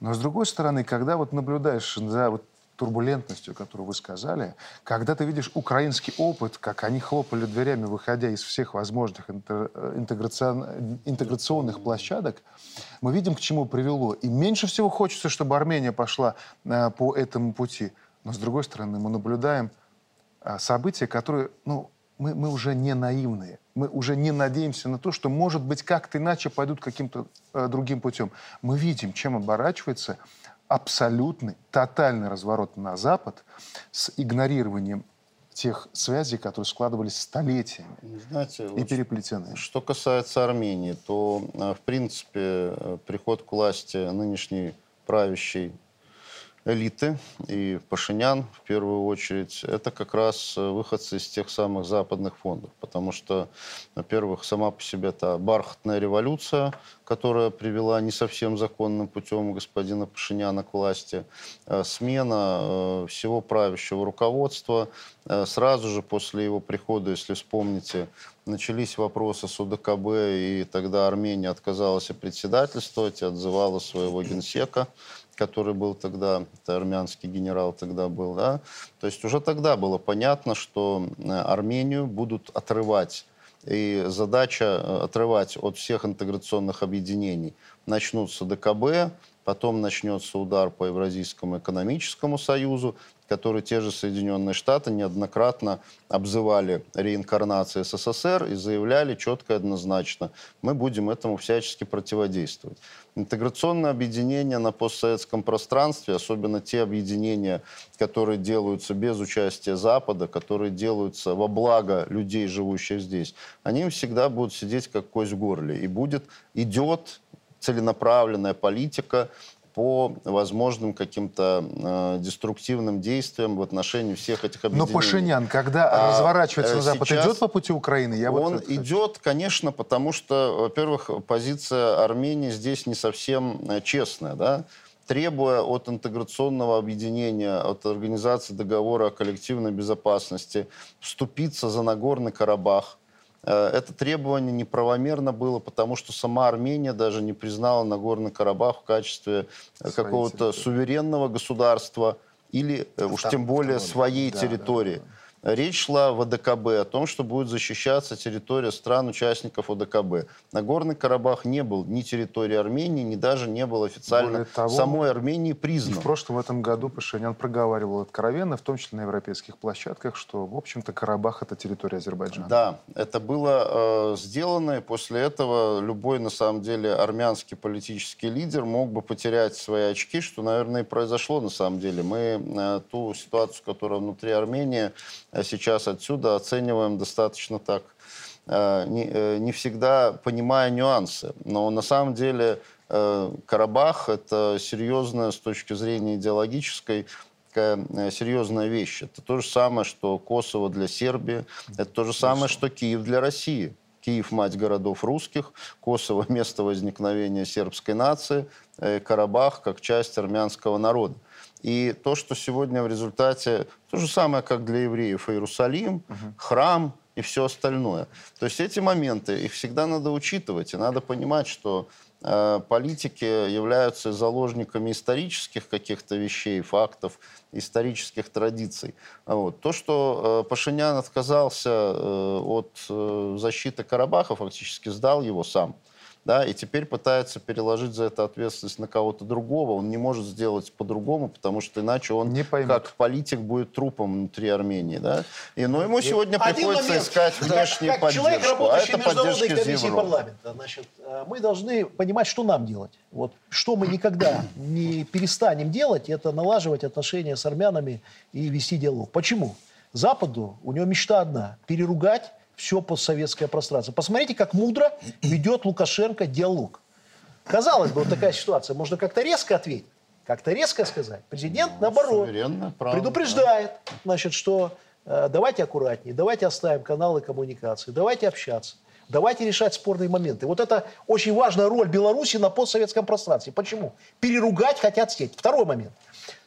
Но с другой стороны, когда вот наблюдаешь за вот турбулентностью, которую вы сказали, когда ты видишь украинский опыт, как они хлопали дверями, выходя из всех возможных интеграцион- интеграционных площадок, мы видим, к чему привело. И меньше всего хочется, чтобы Армения пошла э, по этому пути. Но, с другой стороны, мы наблюдаем а, события, которые, ну, мы, мы уже не наивные. Мы уже не надеемся на то, что, может быть, как-то иначе пойдут каким-то э, другим путем. Мы видим, чем оборачивается абсолютный, тотальный разворот на Запад с игнорированием тех связей, которые складывались столетиями Знаете, и вот переплетены. Что касается Армении, то, э, в принципе, э, приход к власти нынешней правящей элиты и Пашинян, в первую очередь, это как раз э, выходцы из тех самых западных фондов. Потому что, во-первых, сама по себе та бархатная революция, которая привела не совсем законным путем господина Пашиняна к власти, э, смена э, всего правящего руководства. Сразу же после его прихода, если вспомните, начались вопросы с УДКБ, и тогда Армения отказалась председательствовать и отзывала своего генсека который был тогда, это армянский генерал тогда был, да, то есть уже тогда было понятно, что э, Армению будут отрывать и задача э, отрывать от всех интеграционных объединений. Начнутся ДКБ, потом начнется удар по Евразийскому экономическому союзу, который те же Соединенные Штаты неоднократно обзывали реинкарнацией СССР и заявляли четко и однозначно, мы будем этому всячески противодействовать. Интеграционное объединение на постсоветском пространстве, особенно те объединения, которые делаются без участия Запада, которые делаются во благо людей, живущих здесь, они всегда будут сидеть как кость в горле. И будет, идет целенаправленная политика по возможным каким-то э, деструктивным действиям в отношении всех этих Но объединений. Пашинян, когда А, разворачивается э, на Запад, идет по пути Украины? Я вот Он хочу. идет, конечно, потому что, во-первых, позиция Армении здесь не совсем э, честная, да? требуя от интеграционного объединения, от организации договора о коллективной безопасности вступиться за Нагорный Карабах. Э, Это требование неправомерно было, потому что сама Армения даже не признала Нагорный Карабах в качестве э, какого-то территории. суверенного государства или э, уж тем более своей Да, да, территории. Речь шла в ОДКБ о том, что будет защищаться территория стран-участников ОДКБ. Нагорный Карабах не был ни территорией Армении, ни даже не был официально того, самой Армении признан. в прошлом этом году Пашинян проговаривал откровенно, в том числе на европейских площадках, что, в общем-то, Карабах — это территория Азербайджана. Да, это было э, сделано, и после этого любой, на самом деле, армянский политический лидер мог бы потерять свои очки, что, наверное, и произошло на самом деле. Мы э, ту ситуацию, которая внутри Армении, сейчас отсюда оцениваем достаточно так, э, не, э, не всегда понимая нюансы. Но на самом деле э, Карабах – это серьезная с точки зрения идеологической такая серьезная вещь. Это то же самое, что Косово для Сербии, это то же самое, что Киев для России. Киев – мать городов русских, Косово – место возникновения сербской нации, Карабах – как часть армянского народа. И то, что сегодня в результате, то же самое, как для евреев, Иерусалим, храм и все остальное. То есть эти моменты, их всегда надо учитывать, и надо понимать, что э, политики являются заложниками исторических каких-то вещей, фактов, исторических традиций. Вот. То, что э, Пашинян отказался э, от э, защиты Карабаха, фактически сдал его сам, да, и теперь пытается переложить за это ответственность на кого-то другого. Он не может сделать по-другому, потому что иначе он Не поймет. как политик будет трупом внутри Армении. Да? И, но ему сегодня Один приходится момент. искать Как- внешнюю как человек, поддержку. А работающий это в Международной комиссии парламента, значит, э, мы должны понимать, что нам делать. Вот, что мы никогда не перестанем делать, это налаживать отношения с армянами и вести диалог. Почему? Западу, у него мечта одна – переругать все постсоветское пространство. Посмотрите, как мудро ведет Лукашенко диалог. Казалось бы, вот такая ситуация. Можно как-то резко ответить, как-то резко сказать. Президент, наоборот, суверенное право, предупреждает, значит, что э, давайте аккуратнее, давайте оставим каналы коммуникации, давайте общаться, давайте решать спорные моменты. Вот это очень важная роль Беларуси на постсоветском пространстве. Почему? Переругать хотят сеть. Второй момент.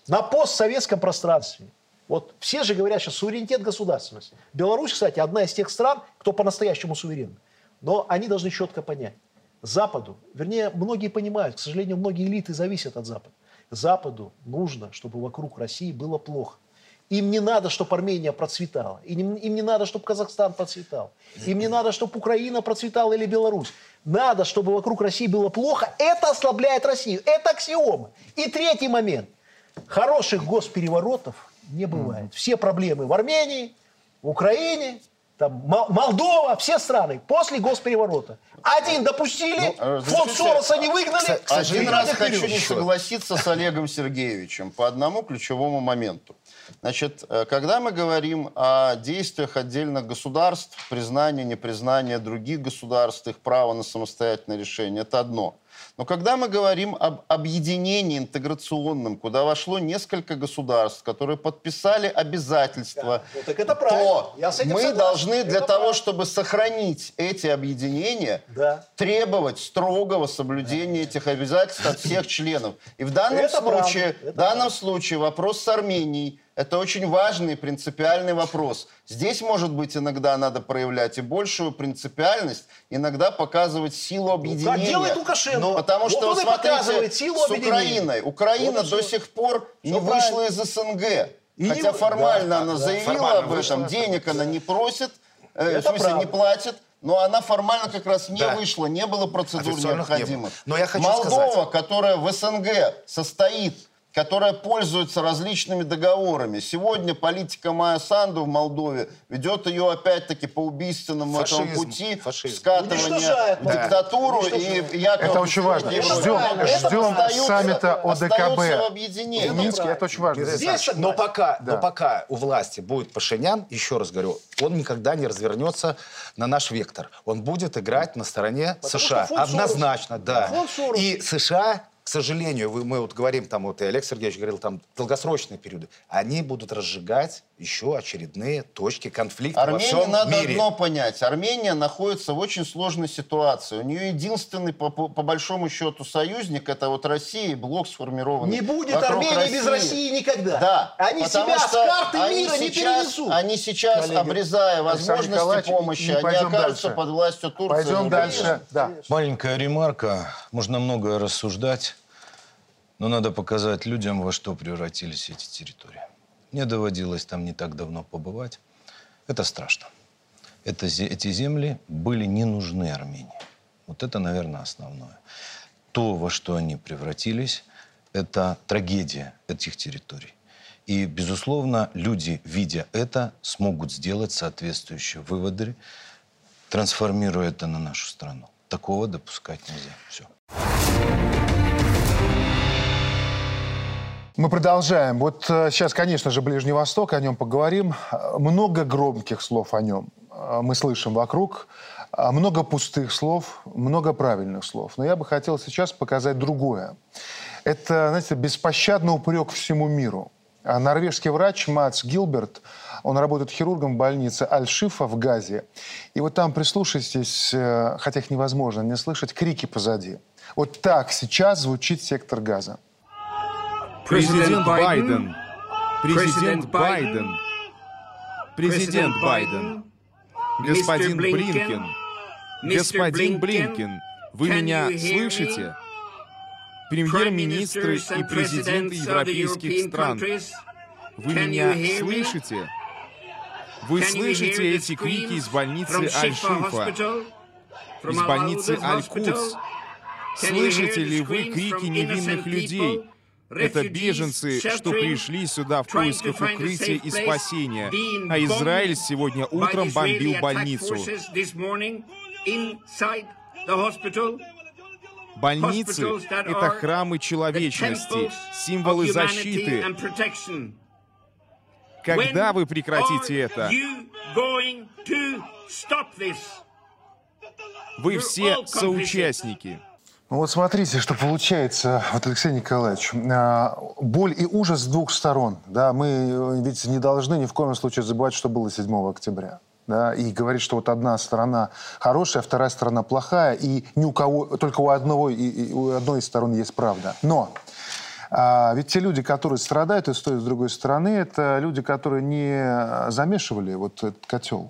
На постсоветском пространстве вот все же говорят сейчас суверенитет государственности. Беларусь, кстати, одна из тех стран, кто по-настоящему суверен. Но они должны четко понять. Западу, вернее, многие понимают, к сожалению, многие элиты зависят от Запада. Западу нужно, чтобы вокруг России было плохо. Им не надо, чтобы Армения процветала. Им, им не надо, чтобы Казахстан процветал. Им не надо, чтобы Украина процветала или Беларусь. Надо, чтобы вокруг России было плохо. Это ослабляет Россию. Это аксиома. И третий момент. Хороших госпереворотов не бывает. Все проблемы в Армении, в Украине, там, Мол- Молдова, все страны после госпереворота. Один допустили, Ну, э, фонд Сороса не выгнали. Один раз хочу вперед. не согласиться с Олегом Сергеевичем по одному ключевому моменту. Значит, э, когда мы говорим о действиях отдельных государств, признание, непризнание других государств, их право на самостоятельное решение, это одно. Но когда мы говорим об объединении интеграционном, куда вошло несколько государств, которые подписали обязательства, Ну, так это то Я мы согласен. должны для Это того, правильно. чтобы сохранить эти объединения, Да. требовать строгого соблюдения этих обязательств от всех членов. И в данном Это случае, в данном правда. случае вопрос с Арменией это очень важный принципиальный вопрос. Здесь, может быть, иногда надо проявлять и большую принципиальность, иногда показывать силу объединения. Ну, делает Лукашенко. Но потому Вот что, и смотрите, силу с. Украиной. Украина Вот до сих пор не вышла из СНГ. И Хотя не- формально да, она да, заявила формально об этом, вышла. денег она не просит, э, в смысле правда. не платит, но она формально как раз не Да. вышла, не было процедур Официальных не было. необходимых. Но я хочу Молдова, сказать- которая в СНГ состоит, которая пользуется различными договорами. Сегодня политика Майя Санду в Молдове ведет ее опять-таки по убийственному этому Фашизм, пути фашизм. скатывания Уничтожает, в да. диктатуру и якобы Это очень важно. Европе. Ждем- Это ждем саммита ОДКБ. объединении. В Минске это очень важно. Здесь но пока, Да. но пока у власти будет Пашинян, еще раз говорю, он никогда не развернется на наш вектор. Он будет играть на стороне Потому США. Однозначно, да. И США, к сожалению, мы вот говорим, там вот и Олег Сергеевич говорил, там долгосрочные периоды, они будут разжигать еще очередные точки конфликта во Армении всем надо мире. одно понять. Армения находится в очень сложной ситуации. У нее единственный, по, по- большому счету, союзник, это вот Россия и блок сформированный Не будет Армении без России никогда. Да. Они потому себя с карты они мира не сейчас, перенесут. Они сейчас, Коллеги, обрезая возможности помощи, не они окажутся дальше. под властью Турции. Пойдем и дальше. Да. Маленькая ремарка. Можно многое рассуждать, но надо показать людям, во что превратились эти территории. Мне доводилось там не так давно побывать. Это страшно. Это, эти земли были не нужны Армении. Вот это, наверное, основное. То, во что они превратились, это трагедия этих территорий. И, безусловно, люди, видя это, смогут сделать соответствующие выводы, трансформируя это на нашу страну. Такого допускать нельзя. Все. Мы продолжаем. Вот э, сейчас, конечно же, Ближний Восток, о нем поговорим. Много громких слов о нем э, мы слышим вокруг. А много пустых слов, много правильных слов. Но я бы хотел сейчас показать другое. Это, знаете, беспощадный упрек всему миру. А норвежский врач Мац Гилберт, он работает хирургом в больнице Аль-Шифа в Газе. И вот там прислушайтесь, э, хотя их невозможно не слышать, крики позади. Вот так сейчас звучит сектор газа. Президент Байден. Президент Байден. Президент Байден. Господин Блинкен. Господин Блинкен, вы меня слышите? Премьер-министры и президенты европейских стран, вы меня слышите? Вы слышите эти крики из больницы Аль-Шифа, из больницы Аль-Кудс? Слышите ли вы крики невинных людей? Это беженцы, что пришли сюда в поисках укрытия и спасения. А Израиль сегодня утром бомбил больницу. Больницы — это храмы человечности, символы защиты. Когда вы прекратите это? Вы все соучастники. Ну вот смотрите, что получается, вот Алексей Николаевич, а, боль и ужас с двух сторон. Да, мы ведь не должны ни в коем случае забывать, что было 7 октября да, и говорит, что вот одна сторона хорошая, вторая сторона плохая, и ни у кого, только у одного, и, и у одной из сторон есть правда. Но а, ведь те люди, которые страдают и стоят с другой стороны, это люди, которые не замешивали вот этот котел.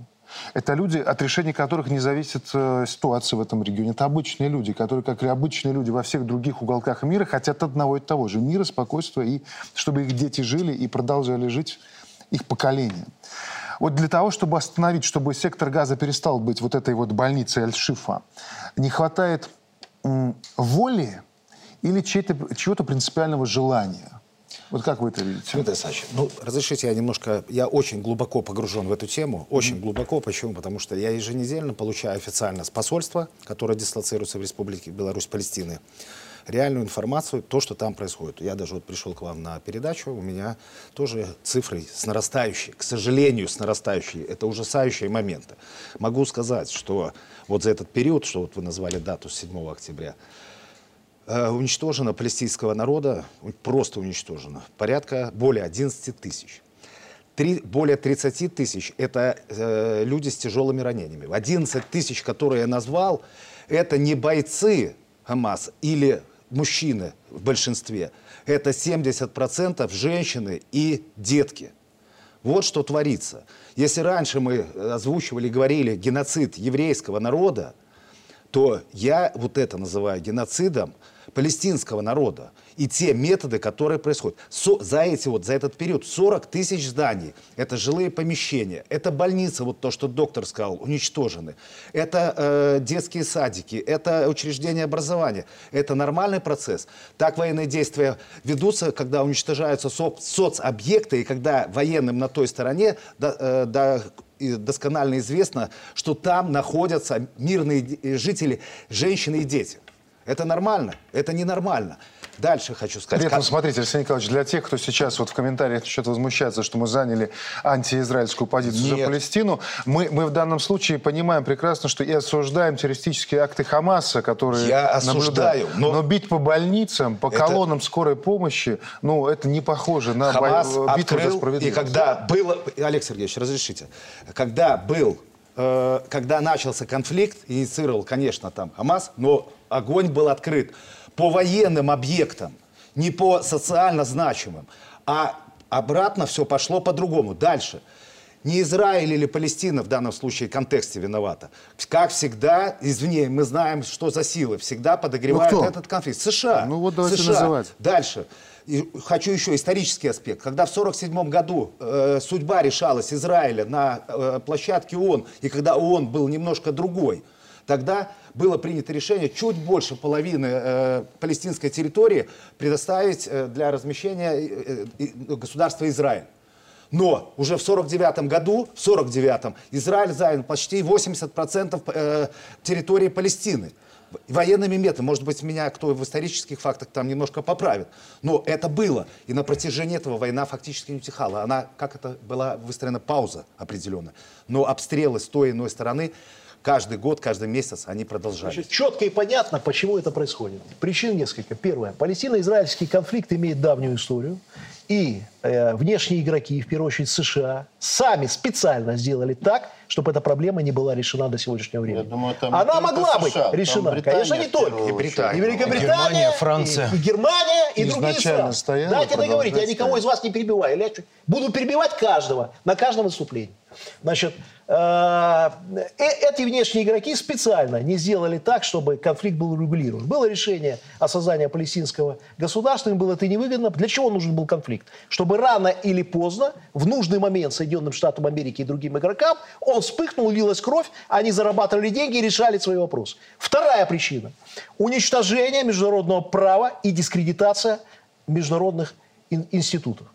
Это люди, от решения которых не зависит э, ситуация в этом регионе. Это обычные люди, которые, как и обычные люди во всех других уголках мира, хотят одного и того же. Мира, спокойствия, и чтобы их дети жили и продолжали жить их поколение. Вот для того, чтобы остановить, чтобы сектор газа перестал быть вот этой вот больницей Аль-Шифа, не хватает воли или чего-то принципиального желания? Вот как вы это видите? Дмитрий Александрович, ну, разрешите, я немножко, я очень глубоко погружен в эту тему, очень mm-hmm. глубоко. Почему? Потому что я еженедельно получаю официально с посольства, которое дислоцируется в Республике Беларусь-Палестины, реальную информацию, то, что там происходит. Я даже вот пришел к вам на передачу, у меня тоже цифры с нарастающей, к сожалению, с нарастающей. Это ужасающие моменты. Могу сказать, что вот за этот период, что вот вы назвали дату 7 октября, уничтожено палестинского народа, просто уничтожено, порядка более 11 тысяч. Три, более 30 тысяч – это э, люди с тяжелыми ранениями. 11 тысяч, которые я назвал, это не бойцы Хамас или мужчины в большинстве, это 70% женщины и детки. Вот что творится. Если раньше мы озвучивали, говорили геноцид еврейского народа, то я вот это называю геноцидом палестинского народа и те методы, которые происходят. Со, за, эти вот, за этот период 40 тысяч зданий, это жилые помещения, это больницы, вот то, что доктор сказал, уничтожены, это э, детские садики, это учреждения образования. Это нормальный процесс. Так военные действия ведутся, когда уничтожаются со, соцобъекты, и когда военным на той стороне да, э, да, досконально известно, что там находятся мирные жители, женщины и дети. Это нормально? Это ненормально. Дальше хочу сказать. При этом, смотрите, Алексей Николаевич, для тех, кто сейчас вот в комментариях что-то возмущается, что мы заняли антиизраильскую позицию Нет. за Палестину, мы, мы в данном случае понимаем прекрасно, что и осуждаем террористические акты Хамаса, которые Я осуждаю, но... но бить по больницам, по это... колоннам скорой помощи, ну, это не похоже на Хамас бо... битву открыл, за справедливость. И когда было... Олег Сергеевич, разрешите. Когда был э, когда начался конфликт, инициировал, конечно, там Хамас, но огонь был открыт по военным объектам, не по социально значимым. А обратно все пошло по-другому. Дальше. Не Израиль или Палестина в данном случае в контексте виновата. Как всегда, извне, мы знаем, что за силы всегда подогревают ну, этот конфликт. США. Ну вот давайте США. называть. Дальше. И хочу еще исторический аспект. Когда в 1947 году э, судьба решалась Израиля на э, площадке ООН, и когда ООН был немножко другой, тогда было принято решение чуть больше половины э, палестинской территории предоставить э, для размещения э, э, государства Израиль. Но уже в 49 году, в 49 Израиль занял почти 80% э, территории Палестины. военными методами. Может быть, меня кто в исторических фактах там немножко поправит. Но это было. И на протяжении этого война фактически не утихала. Она, как это, была выстроена пауза определенная. Но обстрелы с той и иной стороны каждый год, каждый месяц они продолжались. Значит, четко и понятно, почему это происходит. Причин несколько. Первое. Палестино-израильский конфликт имеет давнюю историю. И э, внешние игроки, в первую очередь США, сами специально сделали так, чтобы эта проблема не была решена до сегодняшнего времени. Я думаю, там Она могла быть США, там решена, Британия конечно, не только. И Британия. И Великобритания, Германия, Франция. И, и Германия, и другие Изначально страны. стояли, Дайте договорить, я никого из вас не перебиваю. Я буду перебивать каждого на каждом выступлении. Значит, э, э, эти внешние игроки специально не сделали так, чтобы конфликт был регулирован. Было решение о создании палестинского государства, им было это невыгодно. Для чего нужен был конфликт? Чтобы рано или поздно, в нужный момент Соединенным Штатам Америки и другим игрокам, он вспыхнул, лилась кровь, они зарабатывали деньги и решали свои вопросы. Вторая причина – уничтожение международного права и дискредитация международных ин- институтов.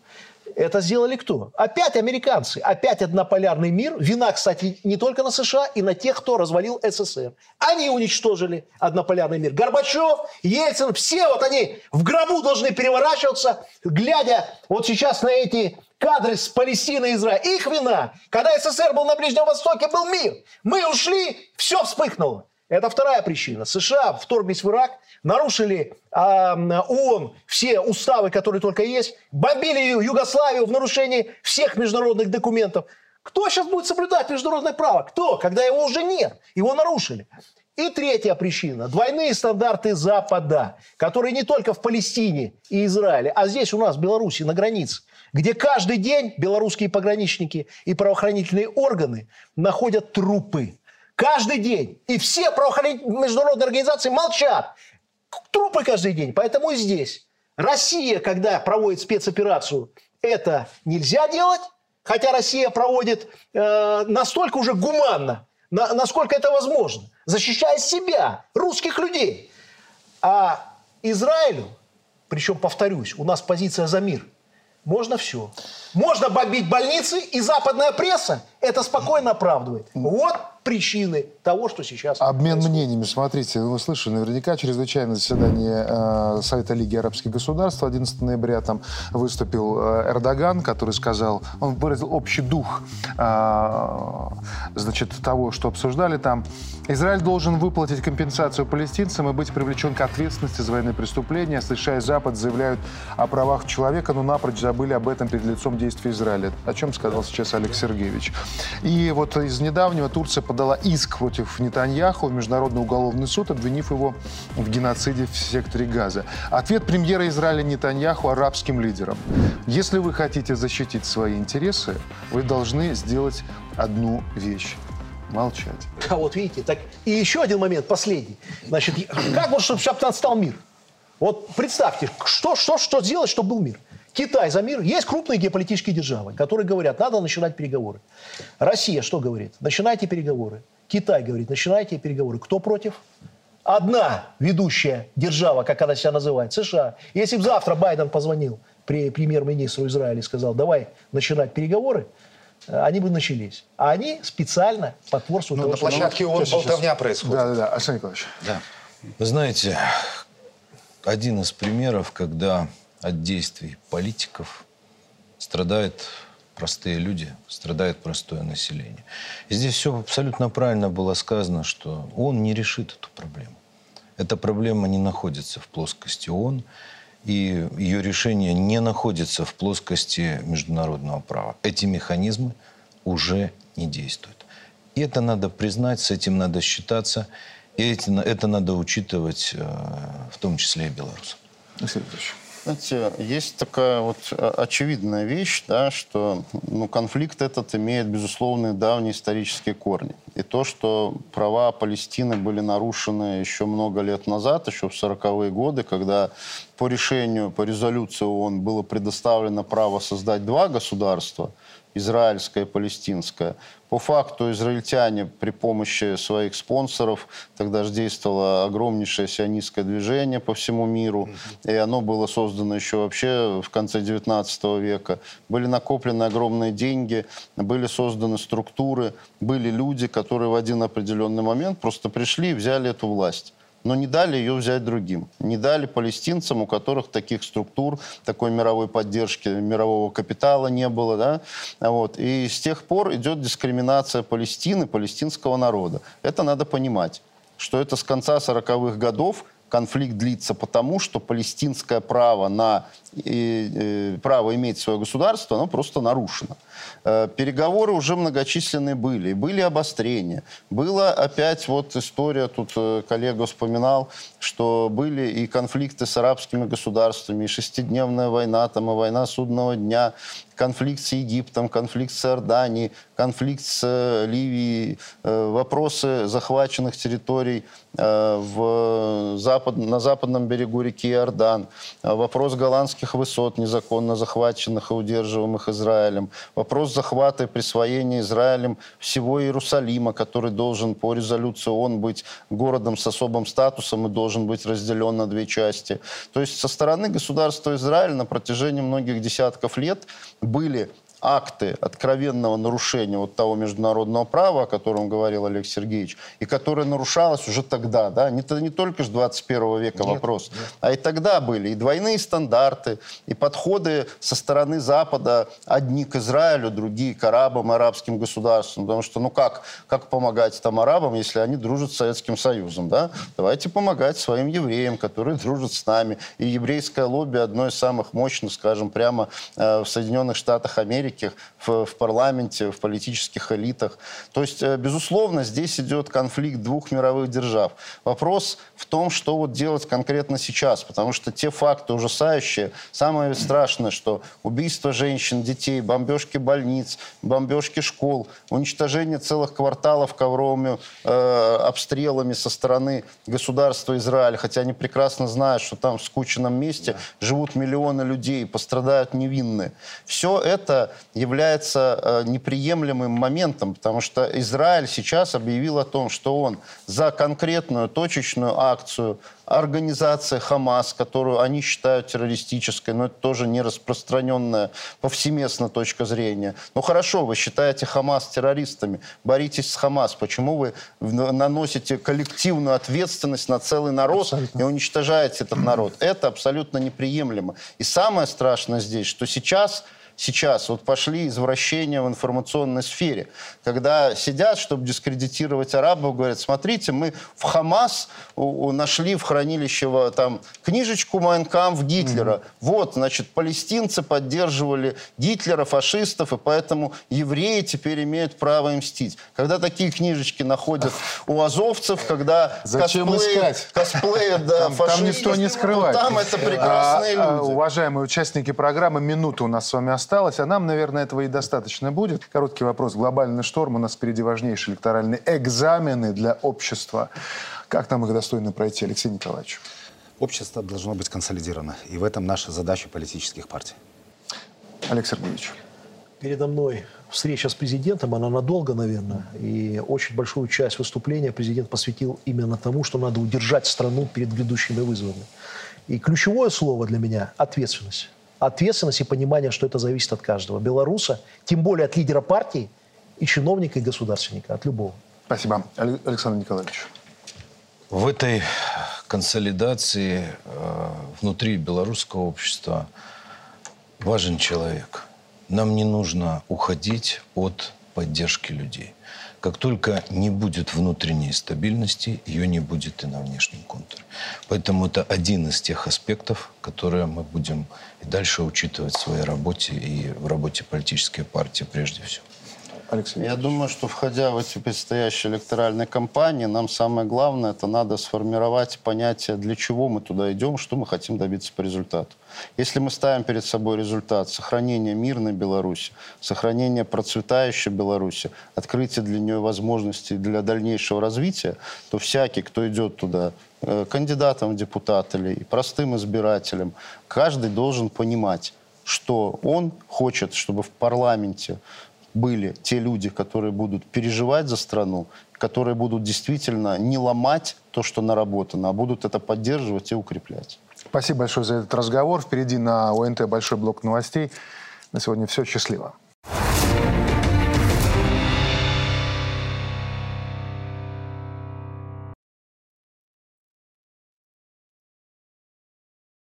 Это сделали кто? Опять американцы. Опять однополярный мир. Вина, кстати, не только на США, и на тех, кто развалил СССР. Они уничтожили однополярный мир. Горбачев, Ельцин, все вот они в гробу должны переворачиваться, глядя вот сейчас на эти кадры с Палестины и Израиля. Их вина. Когда СССР был на Ближнем Востоке, был мир. Мы ушли, все вспыхнуло. Это вторая причина. США вторглись в Ирак, нарушили а, ООН все уставы, которые только есть, бомбили Югославию в нарушении всех международных документов. Кто сейчас будет соблюдать международное право? Кто? Когда его уже нет. Его нарушили. И третья причина. Двойные стандарты Запада, которые не только в Палестине и Израиле, а здесь у нас, в Беларуси, на границе, где каждый день белорусские пограничники и правоохранительные органы находят трупы. Каждый день. И все международные организации молчат. Трупы каждый день. Поэтому и здесь. Россия, когда проводит спецоперацию, это нельзя делать, хотя Россия проводит э, настолько уже гуманно, на- насколько это возможно, защищая себя, русских людей. А Израилю, причем, повторюсь, у нас позиция за мир, можно все. Можно бомбить больницы, и западная пресса это спокойно оправдывает. Вот причины того, что сейчас Обмен происходит. мнениями. Смотрите, вы слышали, наверняка чрезвычайное заседание э, Совета Лиги Арабских Государств 11 ноября там выступил э, Эрдоган, который сказал, он выразил общий дух э, значит, того, что обсуждали там. Израиль должен выплатить компенсацию палестинцам и быть привлечен к ответственности за военные преступления. США и Запад заявляют о правах человека, но напрочь забыли об этом перед лицом действий Израиля. О чем сказал сейчас Олег Сергеевич. И вот из недавнего Турция подала иск против Нетаньяху в Международный уголовный суд, обвинив его в геноциде в секторе Газа. Ответ премьера Израиля Нетаньяху арабским лидерам. Если вы хотите защитить свои интересы, вы должны сделать одну вещь – молчать. А вот видите, так и еще один момент, последний. Значит, как вот, чтобы сейчас настал мир? Вот представьте, что, что, что сделать, чтобы был мир? Китай за мир. Есть крупные геополитические державы, которые говорят, надо начинать переговоры. Россия что говорит? Начинайте переговоры. Китай говорит, начинайте переговоры. Кто против? Одна ведущая держава, как она себя называет, США. Если бы завтра Байден позвонил премьер-министру Израиля и сказал, давай начинать переговоры, э, они бы начались. А они специально потворствуют Ну, на площадке ООН Сейчас, сейчас. болтовня происходит. Да-да-да, Александр Николаевич. Да. Вы знаете, один из примеров, когда от действий политиков страдают простые люди, страдает простое население. И здесь все абсолютно правильно было сказано, что он не решит эту проблему. Эта проблема не находится в плоскости ООН, и ее решение не находится в плоскости международного права. Эти механизмы уже не действуют. И это надо признать, с этим надо считаться, и эти- это надо учитывать, э, в том числе и белорусам. Алексей. Знаете, есть такая вот э, очевидная вещь, да, что ну, конфликт этот имеет, безусловно, давние исторические корни. И то, что права Палестины были нарушены еще много лет назад, еще в 40-е годы, когда по решению, по резолюции ООН было предоставлено право создать два государства, израильское и палестинское. По факту израильтяне при помощи своих спонсоров, тогда же действовало огромнейшее сионистское движение по всему миру, и оно было создано еще вообще в конце 19 века. Были накоплены огромные деньги, были созданы структуры, были люди, которые в один определенный момент просто пришли и взяли эту власть но не дали ее взять другим. Не дали палестинцам, у которых таких структур, такой мировой поддержки, мирового капитала не было. Да? Вот. И с тех пор идет дискриминация Палестины, палестинского народа. Это надо понимать, что это с конца 40-х годов конфликт длится потому, что палестинское право на и, э, право иметь свое государство, оно просто нарушено. Э, переговоры уже многочисленные были, были обострения. Была опять вот история, тут э, коллега вспоминал, что были и конфликты с арабскими государствами, и шестидневная война, там, и война судного дня, конфликт с Египтом, конфликт с Иорданией, конфликт с э, Ливией, вопросы захваченных территорий в запад, на западном берегу реки Иордан, вопрос голландских высот, незаконно захваченных и удерживаемых Израилем, вопрос захвата и присвоения Израилем всего Иерусалима, который должен по резолюции ООН быть городом с особым статусом и должен быть разделен на две части. То есть со стороны государства Израиль на протяжении многих десятков лет были акты откровенного нарушения вот того международного права, о котором говорил Олег Сергеевич, и которое нарушалось уже тогда, да, не, не только с 21 века нет, вопрос, нет. а и тогда были и двойные стандарты, и подходы со стороны Запада, одни к Израилю, другие к арабам, арабским государствам, потому что, ну как, как помогать там арабам, если они дружат с Советским Союзом, да? Давайте помогать своим евреям, которые дружат с нами. И еврейское лобби одно из самых мощных, скажем, прямо э, в Соединенных Штатах Америки, Америки, в, в парламенте, в политических элитах. То есть, э, безусловно, здесь идет конфликт двух мировых держав. Вопрос в том, что вот делать конкретно сейчас, потому что те факты ужасающие, самое страшное, что убийство женщин, детей, бомбежки больниц, бомбежки школ, уничтожение целых кварталов ковровыми э, обстрелами со стороны государства Израиль, хотя они прекрасно знают, что там в скученном месте живут миллионы людей, пострадают невинные. Все это является э, неприемлемым моментом, потому что Израиль сейчас объявил о том, что он за конкретную точечную акцию организация Хамас, которую они считают террористической, но это тоже не распространенная повсеместно точка зрения. Ну хорошо, вы считаете Хамас террористами, боритесь с Хамас. Почему вы наносите коллективную ответственность на целый народ абсолютно. и уничтожаете этот народ? Это абсолютно неприемлемо. И самое страшное здесь, что сейчас сейчас. Вот пошли извращения в информационной сфере, когда сидят, чтобы дискредитировать арабов, говорят, смотрите, мы в Хамас нашли в хранилище там книжечку Майнкамп Гитлера. Mm-hmm. Вот, значит, палестинцы поддерживали Гитлера, фашистов, и поэтому евреи теперь имеют право им мстить. Когда такие книжечки находят у азовцев, когда Зачем косплеят, искать? косплеят да, там, фашистов, там никто не скрывает. Ну, там это прекрасные а, люди. Уважаемые участники программы, минута у нас с вами осталась осталось, а нам, наверное, этого и достаточно будет. Короткий вопрос. Глобальный шторм. У нас впереди важнейшие электоральные экзамены для общества. Как нам их достойно пройти, Алексей Николаевич? Общество должно быть консолидировано. И в этом наша задача политических партий. Олег Сергеевич. Передо мной встреча с президентом, она надолго, наверное, и очень большую часть выступления президент посвятил именно тому, что надо удержать страну перед грядущими вызовами. И ключевое слово для меня – ответственность ответственность и понимание, что это зависит от каждого белоруса, тем более от лидера партии и чиновника, и государственника, от любого. Спасибо. Александр Николаевич. В этой консолидации э, внутри белорусского общества важен человек. Нам не нужно уходить от поддержки людей. Как только не будет внутренней стабильности, ее не будет и на внешнем контуре. Поэтому это один из тех аспектов, которые мы будем и дальше учитывать в своей работе и в работе политической партии прежде всего. Алексей. Я думаю, что входя в эти предстоящие электоральные кампании, нам самое главное, это надо сформировать понятие, для чего мы туда идем, что мы хотим добиться по результату. Если мы ставим перед собой результат сохранения мирной Беларуси, сохранения процветающей Беларуси, открытия для нее возможностей для дальнейшего развития, то всякий, кто идет туда, э, кандидатом в депутаты или простым избирателем, каждый должен понимать, что он хочет, чтобы в парламенте были те люди, которые будут переживать за страну, которые будут действительно не ломать то, что наработано, а будут это поддерживать и укреплять. Спасибо большое за этот разговор. Впереди на ОНТ большой блок новостей. На сегодня все. Счастливо.